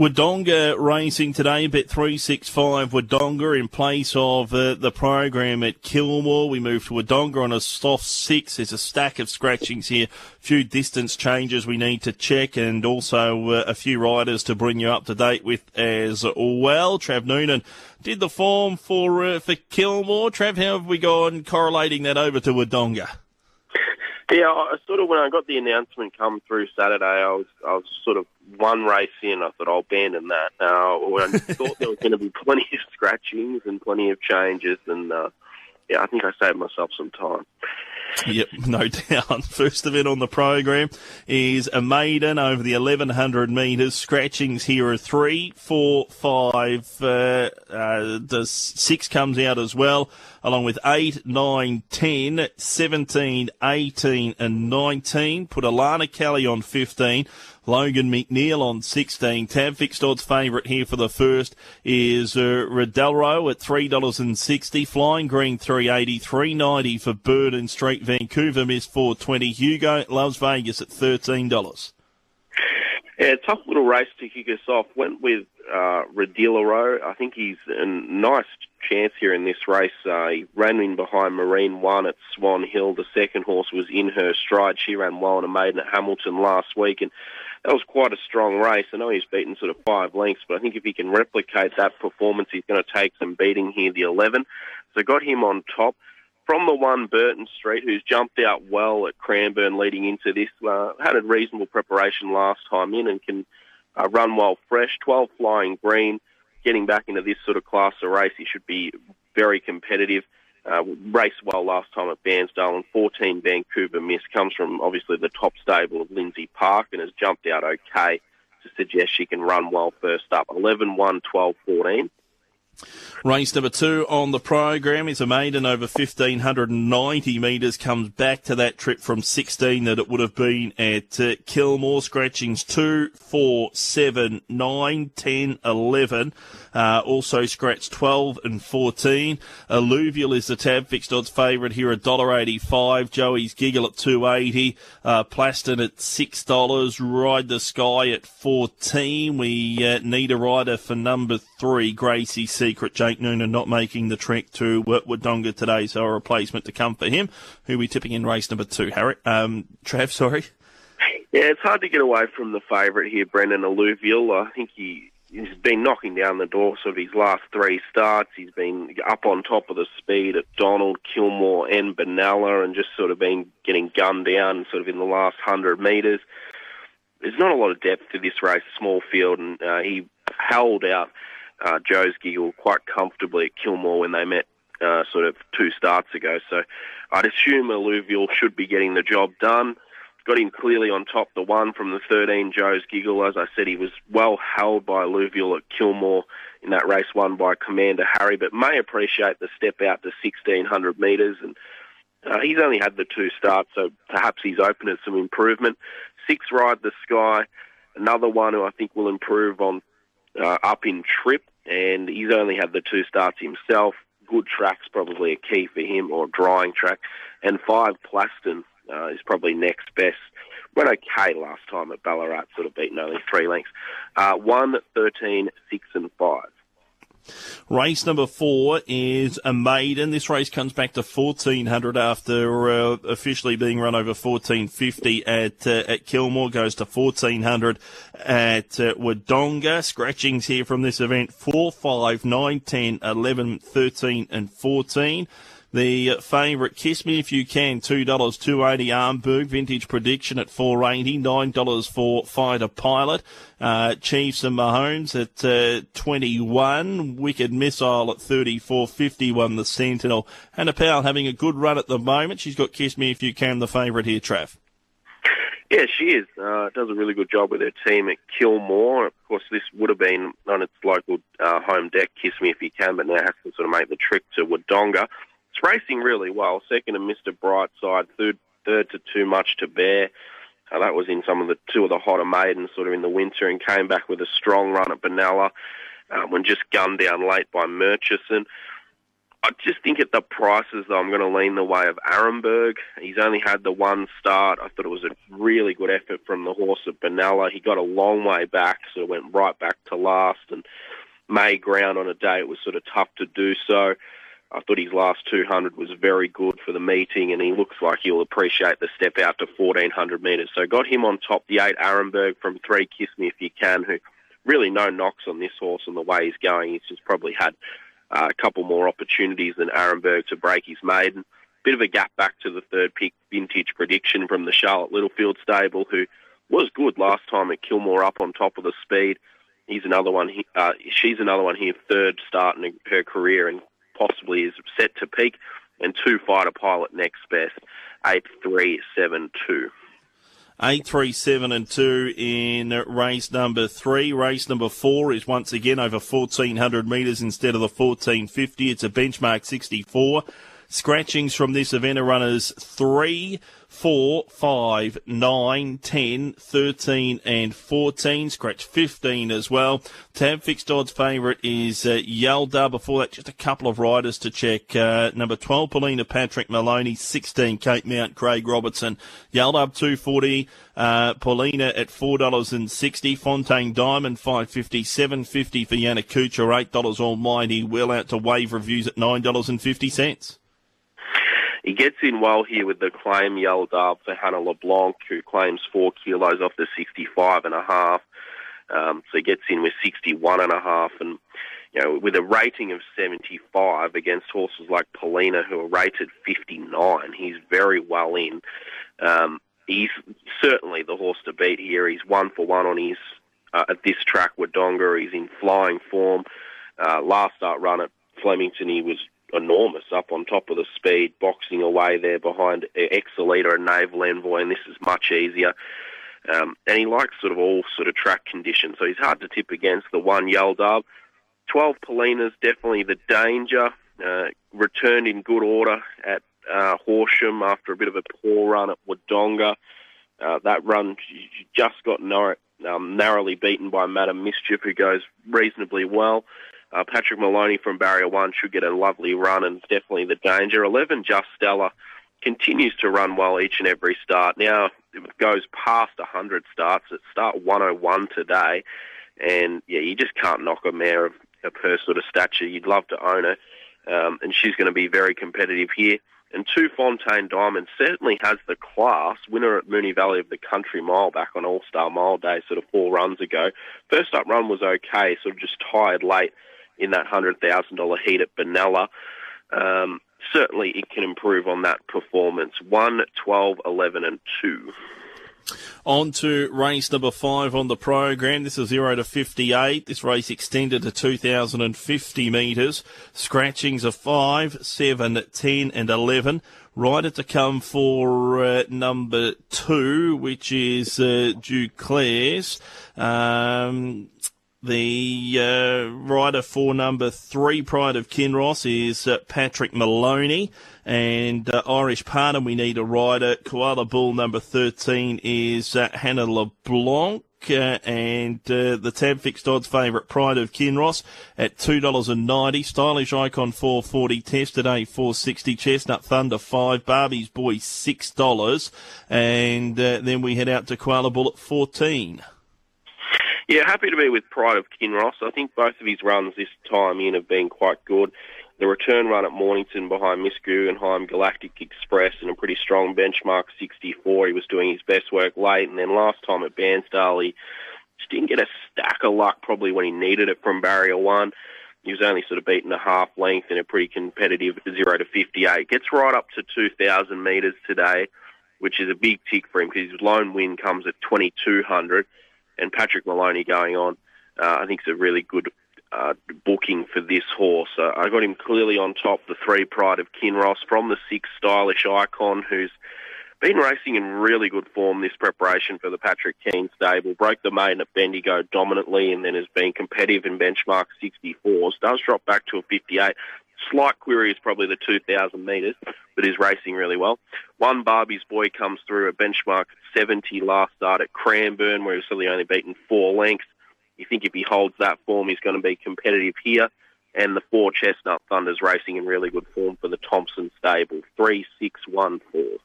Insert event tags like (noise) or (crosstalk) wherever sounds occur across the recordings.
Wodonga racing today, bet 365 Wodonga in place of uh, the program at Kilmore. We move to Wodonga on a soft six. There's a stack of scratchings here, a few distance changes we need to check, and also uh, a few riders to bring you up to date with as well. Trav Noonan did the form for uh, for Kilmore. Trav, how have we gone correlating that over to Wodonga? Yeah, I sort of when I got the announcement come through Saturday, I was I was sort of one race in. I thought I'll abandon that. Uh, I thought there was going to be plenty of scratchings and plenty of changes, and uh, yeah, I think I saved myself some time. Yep, no (laughs) doubt. First event on the program is a maiden over the 1100 metres. Scratchings here are three, four, five. Uh, uh, the six comes out as well, along with eight, nine, 10, 17, 18 and 19. Put Alana Kelly on 15. Logan McNeil on 16. Tab fixed odds favourite here for the first is uh, at $3.60. Flying Green 380, 390 for Burden Street. Vancouver Miss 420. Hugo Loves Vegas at $13. Yeah, tough little race to kick us off. Went with uh, Redilero. I think he's a nice chance here in this race. Uh, he ran in behind Marine One at Swan Hill. The second horse was in her stride. She ran well in a maiden at Hamilton last week, and that was quite a strong race. I know he's beaten sort of five lengths, but I think if he can replicate that performance, he's going to take some beating here, the 11. So got him on top. From the one, Burton Street, who's jumped out well at Cranbourne leading into this, uh, had a reasonable preparation last time in and can uh, run well fresh. 12 flying green, getting back into this sort of class of race, he should be very competitive. Uh, well last time at Bairnsdale, and 14 Vancouver Miss comes from obviously the top stable of Lindsay Park and has jumped out okay to suggest she can run well first up. 11, 1, 12, 14. Race number two on the program is a maiden over 1590 metres. Comes back to that trip from 16 that it would have been at uh, Kilmore. Scratchings 2, 4, 7, 9, 10, 11. Uh, also scratched 12 and 14. Alluvial is the tab fixed odds favourite here at $1.85. Joey's Giggle at 280. Uh, Plaston at $6. Ride the Sky at 14. We uh, need a rider for number three, Gracie Secret. Jake Noonan not making the trek to Wodonga today, so a replacement to come for him, who we tipping in race number two. Harry, um, Trav, sorry. Yeah, it's hard to get away from the favourite here, Brendan Alluvial. I think he he's been knocking down the door sort of his last three starts. He's been up on top of the speed at Donald, Kilmore, and Benalla, and just sort of been getting gunned down sort of in the last hundred metres. There's not a lot of depth to this race, small field, and uh, he held out uh, Joe's Giggle quite comfortably at Kilmore when they met uh, sort of two starts ago. So I'd assume Alluvial should be getting the job done got him clearly on top. The one from the 13, Joe's Giggle. As I said, he was well held by Alluvial at Kilmore in that race won by Commander Harry, but may appreciate the step out to 1600 metres. And uh, he's only had the two starts, so perhaps he's open to some improvement. Six, Ride the Sky, another one who I think will improve on uh, up in trip, and he's only had the two starts himself. Good track's probably a key for him, or drying track. And five, Plaston, uh, is probably next best. Went okay last time at Ballarat, sort of beaten only three lengths. Uh, 1, 13, 6 and 5. Race number four is a maiden. This race comes back to 1400 after uh, officially being run over 1450 at uh, at Kilmore. Goes to 1400 at uh, Wodonga. Scratchings here from this event 4, 5, 9, 10, 11, 13 and 14. The favourite, Kiss Me If You Can, $2, 280 Arenberg, vintage prediction at 480 $9 for Fighter Pilot. Uh, Chiefs and Mahomes at uh, 21, Wicked Missile at 34.51, the Sentinel. Hannah Powell having a good run at the moment. She's got Kiss Me If You Can, the favourite here, Trav. Yeah, she is. Uh, does a really good job with her team at Kilmore. Of course, this would have been on its local uh, home deck, Kiss Me If You Can, but now has to sort of make the trip to Wodonga. It's racing really well. Second to Mr. Brightside, third third to Too Much to Bear. Uh, that was in some of the two of the hotter maidens sort of in the winter and came back with a strong run at Benalla um, when just gunned down late by Murchison. I just think at the prices, though, I'm going to lean the way of Arenberg. He's only had the one start. I thought it was a really good effort from the horse at Benalla. He got a long way back, so went right back to last and made ground on a day it was sort of tough to do so. I thought his last 200 was very good for the meeting, and he looks like he'll appreciate the step out to 1400 metres. So got him on top, the eight Arenberg from three Kiss Me If You Can, who really no knocks on this horse and the way he's going. He's just probably had uh, a couple more opportunities than Arenberg to break his maiden. Bit of a gap back to the third pick vintage prediction from the Charlotte Littlefield stable, who was good last time at Kilmore up on top of the speed. He's another one. Uh, she's another one here, third start in her career, and possibly is set to peak. And two fighter pilot next best, eight three seven two. Eight, three, seven, and two in race number three. Race number four is once again over 1400 metres instead of the 1450. It's a benchmark 64. Scratchings from this event are runners three, four, five, nine, ten, thirteen, and 14. Scratch 15 as well. Tab fixed odds favourite is uh, Yalda. Before that, just a couple of riders to check. Uh, number 12, Paulina Patrick Moloney. 16, Cape Mount, Craig Robertson. Yalda 240. Uh, Paulina at $4.60. Fontaine Diamond 550 750 for Yanakucha. $8 Almighty. Well out to wave reviews at $9.50. He gets in well here with the claim Yalda for Hannah LeBlanc, who claims four kilos off the 65 and a half. Um, so he gets in with 61 and a half and you know, with a rating of 75 against horses like Paulina, who are rated 59, he's very well in. Um, he's certainly the horse to beat here. He's one for one on his uh, at this track Wodonga. He's in flying form. Uh, last start run at Flemington, he was enormous up on top of the speed, boxing away there behind Exalita and Naval Envoy, and this is much easier. Um, and he likes sort of all sort of track conditions, so he's hard to tip against. The one Dub, 12 Paulinas, definitely the danger. Uh, returned in good order at uh, Horsham after a bit of a poor run at Wodonga. Uh, that run just got nar- um, narrowly beaten by Madam Mischief, who goes reasonably well. Uh, Patrick Moloney from Barrier 1 should get a lovely run and it's definitely the danger. 11, Just Stella, continues to run well each and every start. Now it goes past 100 starts. At start 101 today. And, yeah, you just can't knock a mare of, her sort of stature. You'd love to own her. Um, and she's going to be very competitive here. And two Fontaine Diamond certainly has the class. Winner at Moonee Valley of the Country Mile back on All Star Mile Day, sort of four runs ago. First up run was okay, sort of just tired late in that $100,000 heat at Benalla. Um, certainly it can improve on that performance. 1, 12, 11 and 2. On to race number five on the program. This is 0 to 58. This race extended to 2,050 metres. Scratchings of 5, 7, 10 and 11. Rider to come for uh, number 2, which is uh, Duclair's. Um, the uh, rider for number three, Pride of Kinross, is uh, Patrick Moloney. And uh, Irish Pardon, we need a rider. Koala Bull, number 13, is uh, Hannah LeBlanc. Uh, and uh, the tab fixed odds favourite Pride of Kinross at two dollars and ninety. Stylish Icon four forty. Test today four sixty. Chestnut Thunder five. Barbie's Boy six dollars. And then we head out to Koala Bull at fourteen. Yeah, happy to be with Pride of Kinross. I think both of his runs this time in have been quite good. The return run at Mornington behind Miss Guggenheim Galactic Express and a pretty strong benchmark 64. He was doing his best work late, and then last time at Bairnsdale, he just didn't get a stack of luck probably when he needed it from barrier one. He was only sort of beaten a half length in a pretty competitive 0 to 58. Gets right up to 2,000 metres today, which is a big tick for him because his lone win comes at 2,200 and Patrick Moloney going on, uh, I think is a really good uh, booking for this horse. Uh, I got him clearly on top, the three Pride of Kinross from the six Stylish Icon, who's been racing in really good form this preparation for the Patrick Keane stable. Broke the maiden at Bendigo dominantly and then has been competitive in benchmark 64s. Does drop back to a 58. Slight query is probably the 2,000 metres, but is racing really well. One Barbie's Boy comes through a benchmark 70 last start at Cranbourne, where he's really only beaten four lengths. You think if he holds that form, he's going to be competitive here. and the four Chestnut Thunders racing in really good form for the Thompson stable. Three, six, one, four.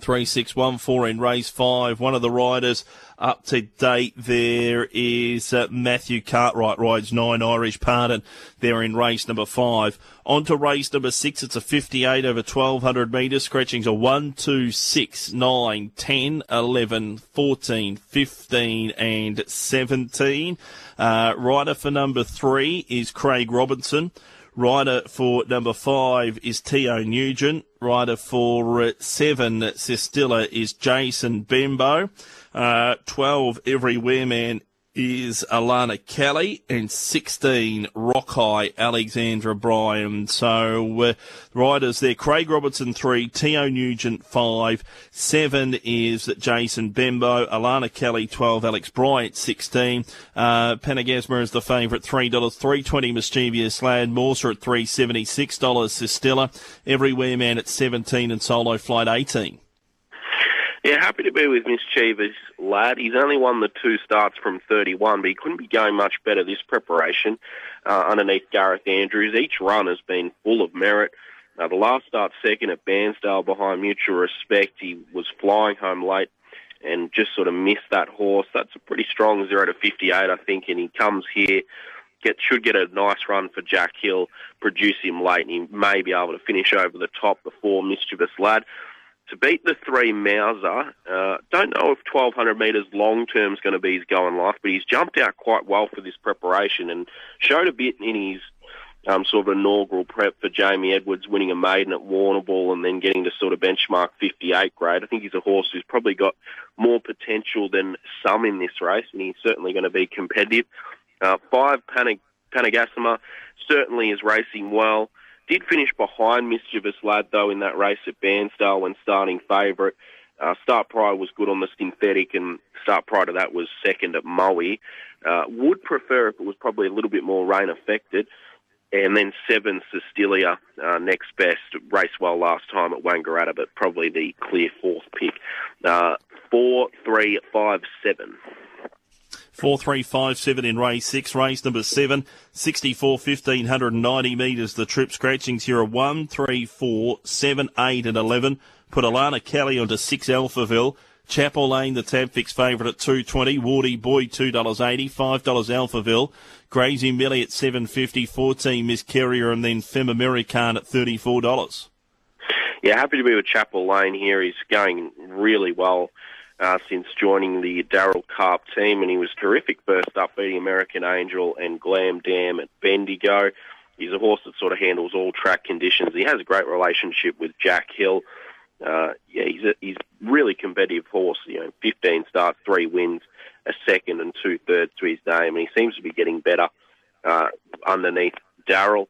3614 in race five. One of the riders up to date there is uh, Matthew Cartwright rides nine Irish Pardon there in race number five. On to race number six. It's a 58 over 1200 metres. Scratchings are 1, 2, 6, 9, 10, 11, 14, 15 and 17. Uh, rider for number three is Craig Robinson. Rider for number five is Teo Nugent. Rider for seven, Sistilla, is Jason Benbow. Uh, 12, Everywhere Man is Alana Kelly and 16 Rock High Alexandra Bryan. So uh, riders there, Craig Robertson 3, Teo Nugent 5, 7 is Jason Benbow, Alana Kelly 12, Alex Bryant 16, uh, Panagasma is the favourite $3, 320 Mischievous Lad, Morser at $376, Sistilla, Everywhere Man at 17 and Solo Flight 18. Yeah, happy to be with Mischievous Lad. He's only won the two starts from 31, but he couldn't be going much better this preparation uh, underneath Gareth Andrews. Each run has been full of merit. Uh, the last start second at Bairnsdale behind Mutual Respect, he was flying home late and just sort of missed that horse. That's a pretty strong 0 to 58, I think, and he comes here get should get a nice run for Jack Hill, produce him late, and he may be able to finish over the top before Mischievous Lad to beat the three Mauser. Uh, don't know if 1200 metres long term is going to be his going life, but he's jumped out quite well for this preparation and showed a bit in his um, sort of inaugural prep for Jamie Edwards, winning a maiden at Warrnambool and then getting to sort of benchmark 58 grade. I think he's a horse who's probably got more potential than some in this race, and he's certainly going to be competitive. Uh, five, Panag- Panagasima, certainly is racing well. Did finish behind Mischievous Lad, though, in that race at Bairnsdale when starting favourite. Uh, start prior was good on the synthetic, and start prior to that was second at Moe. Uh, would prefer if it was probably a little bit more rain affected. And then seven, Cecilia, uh, next best. Race well last time at Wangaratta, but probably the clear fourth pick. Uh, four, three, five, seven. 4357 in race 6, race number 7, 64 1590 metres. The trip scratchings here are 1, 3, 4, 7, 8 and 11. Put Alana Kelly onto 6 Alphaville. Chapel Lane, the tab fix favourite at 220. Wardy Boy, $2.80. $5 Alphaville. Grazy Millie at 750 14 Miss Carrier, and then Fem American at $34. Yeah, happy to be with Chapel Lane here. He's going really well uh, since joining the Daryl Carp team, and he was terrific first up, beating American Angel and Glam Dam at Bendigo. He's a horse that sort of handles all track conditions. He has a great relationship with Jack Hill. Uh, yeah, he's a, he's really competitive horse. You know, 15 starts, three wins, a second and two thirds to his name, and he seems to be getting better uh, underneath Daryl.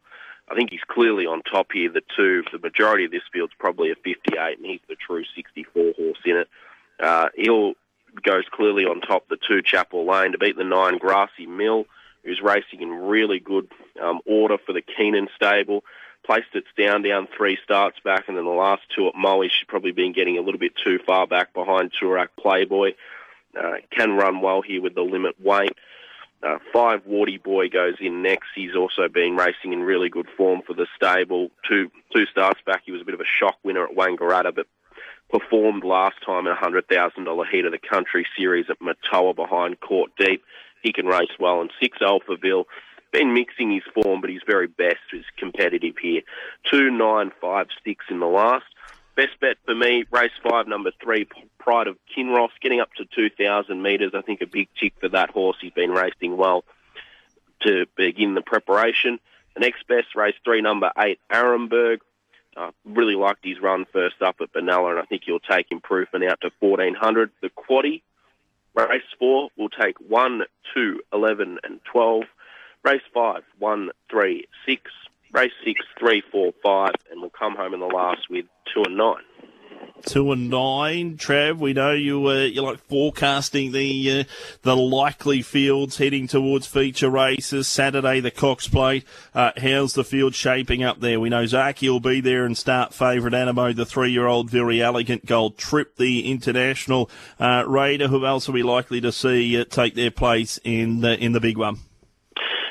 I think he's clearly on top here. The two, the majority of this field's probably a 58, and he's the true 64 horse in it. Uh, Hill goes clearly on top the two Chapel Lane to beat the nine Grassy Mill, who's racing in really good um, order for the Keenan stable. Placed its down, down three starts back, and then the last two at Moe, she's probably been getting a little bit too far back behind Turak Playboy. Uh, can run well here with the limit weight. Uh, five Wardy Boy goes in next. He's also been racing in really good form for the stable. Two two starts back, he was a bit of a shock winner at Wangaratta, but performed last time in a $100,000 heat of the country series at Matoa behind Court Deep. He can race well. And six Alphaville, been mixing his form, but his very best is competitive here. Two, nine, five, six in the last. Best bet for me, race five, number three, Pride of Kinross, getting up to 2,000 metres. I think a big tick for that horse. He's been racing well to begin the preparation. The next best, race three, number eight, Arenberg. I uh, really liked his run first up at Benalla, and I think he'll take improvement out to 1400. The quaddy, race four, will take 1, 2, 11, and 12. Race five, 1, 3, 6. Race six, three, four, five, and we'll come home in the last with 2 and 9 two and nine. Trav, we know you uh, you like forecasting the uh, the likely fields heading towards feature races. Saturday, the Cox Plate. Uh, how's the field shaping up there? We know Zaaki will be there and start favourite Anamoe, the three year old, very elegant gold trip, the international uh, raider. Who else are we likely to see uh, take their place in the in the big one?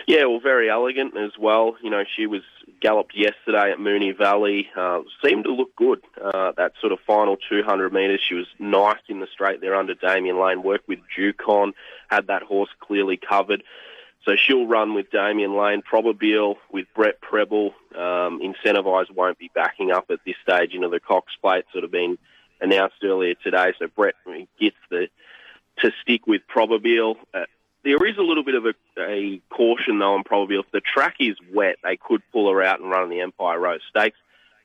Yeah, well, very elegant as well. You know, she was galloped yesterday at Moonee Valley. Uh, seemed to look good. Uh, that sort of final 200 metres, she was nice in the straight there under Damian Lane. Worked with Jukon, had that horse clearly covered. So she'll run with Damian Lane, Probabeel with Brett Prebble. Um, won't be backing up at this stage into the Cox Plate, sort of been announced earlier today. So Brett gets the to stick with Probabeel. Uh, there is a little bit of a, a caution though on probably If the track is wet, they could pull her out and run on the Empire Rose Stakes.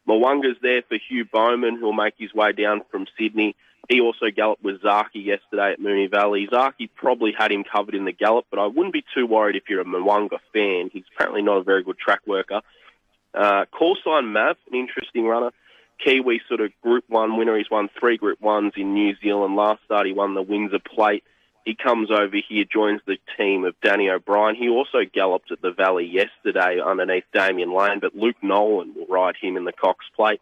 Mo'unga's there for Hugh Bowman, who'll make his way down from Sydney. He also galloped with Zaaki yesterday at Moonee Valley. Zaaki probably had him covered in the gallop, but I wouldn't be too worried if you're a Mo'unga fan. He's apparently not a very good track worker. Uh, call sign Mav, an interesting runner. Kiwi sort of Group 1 winner. He's won three Group 1s in New Zealand. Last start, he won the Windsor Plate. He comes over here, joins the team of Danny O'Brien. He also galloped at the Valley yesterday underneath Damian Lane, but Luke Nolan will ride him in the Cox Plate.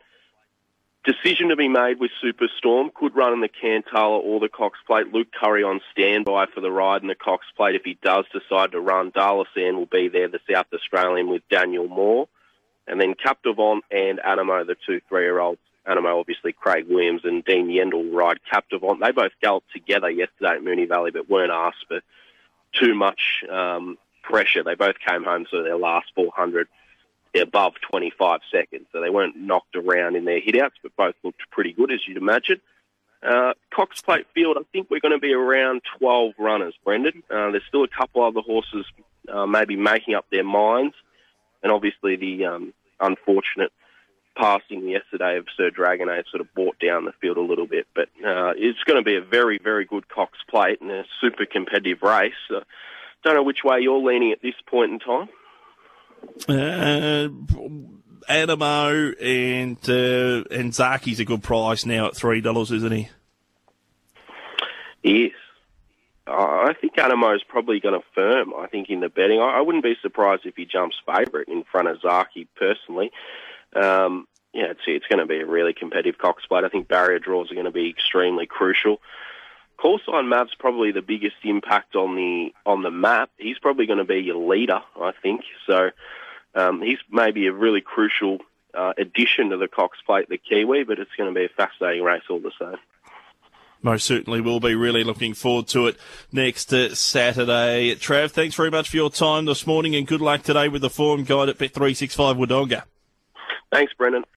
Decision to be made with Superstorm. Could run in the Cantala or the Cox Plate. Luke Currie on standby for the ride in the Cox Plate. If he does decide to run, Darlasan will be there, the South Australian with Daniel Moore. And then Captivant and Anamoe, the two three-year-olds. Anamoe, obviously, Craig Williams and Dean Yendall ride Captivant. They both galloped together yesterday at Moonee Valley, but weren't asked for too much um, pressure. They both came home to their last 400 above 25 seconds, so they weren't knocked around in their hitouts, but both looked pretty good, as you'd imagine. Uh, Cox Plate Field, I think we're going to be around 12 runners, Brendan. Uh, there's still a couple other horses uh, maybe making up their minds, and obviously the um, unfortunate passing yesterday of Sir Dragonet sort of brought down the field a little bit. But uh, it's going to be a very, very good Cox Plate and a super competitive race. Uh, don't know which way you're leaning at this point in time. Uh, and uh, and Zaaki's a good price now at three dollars, isn't he? Yes. I think Anamoe is probably going to firm. I think in the betting, I wouldn't be surprised if he jumps favourite in front of Zaaki personally. Um, yeah, it's, it's going to be a really competitive Cox Plate. I think barrier draws are going to be extremely crucial. Call sign Mav's probably the biggest impact on the on the map. He's probably going to be your leader, I think. So um, he's maybe a really crucial uh, addition to the Cox Plate, the Kiwi, but it's going to be a fascinating race all the same. Most certainly will be. Really looking forward to it next uh, Saturday. Trav, thanks very much for your time this morning and good luck today with the form guide at Bet365 Wodonga. Thanks, Brendan.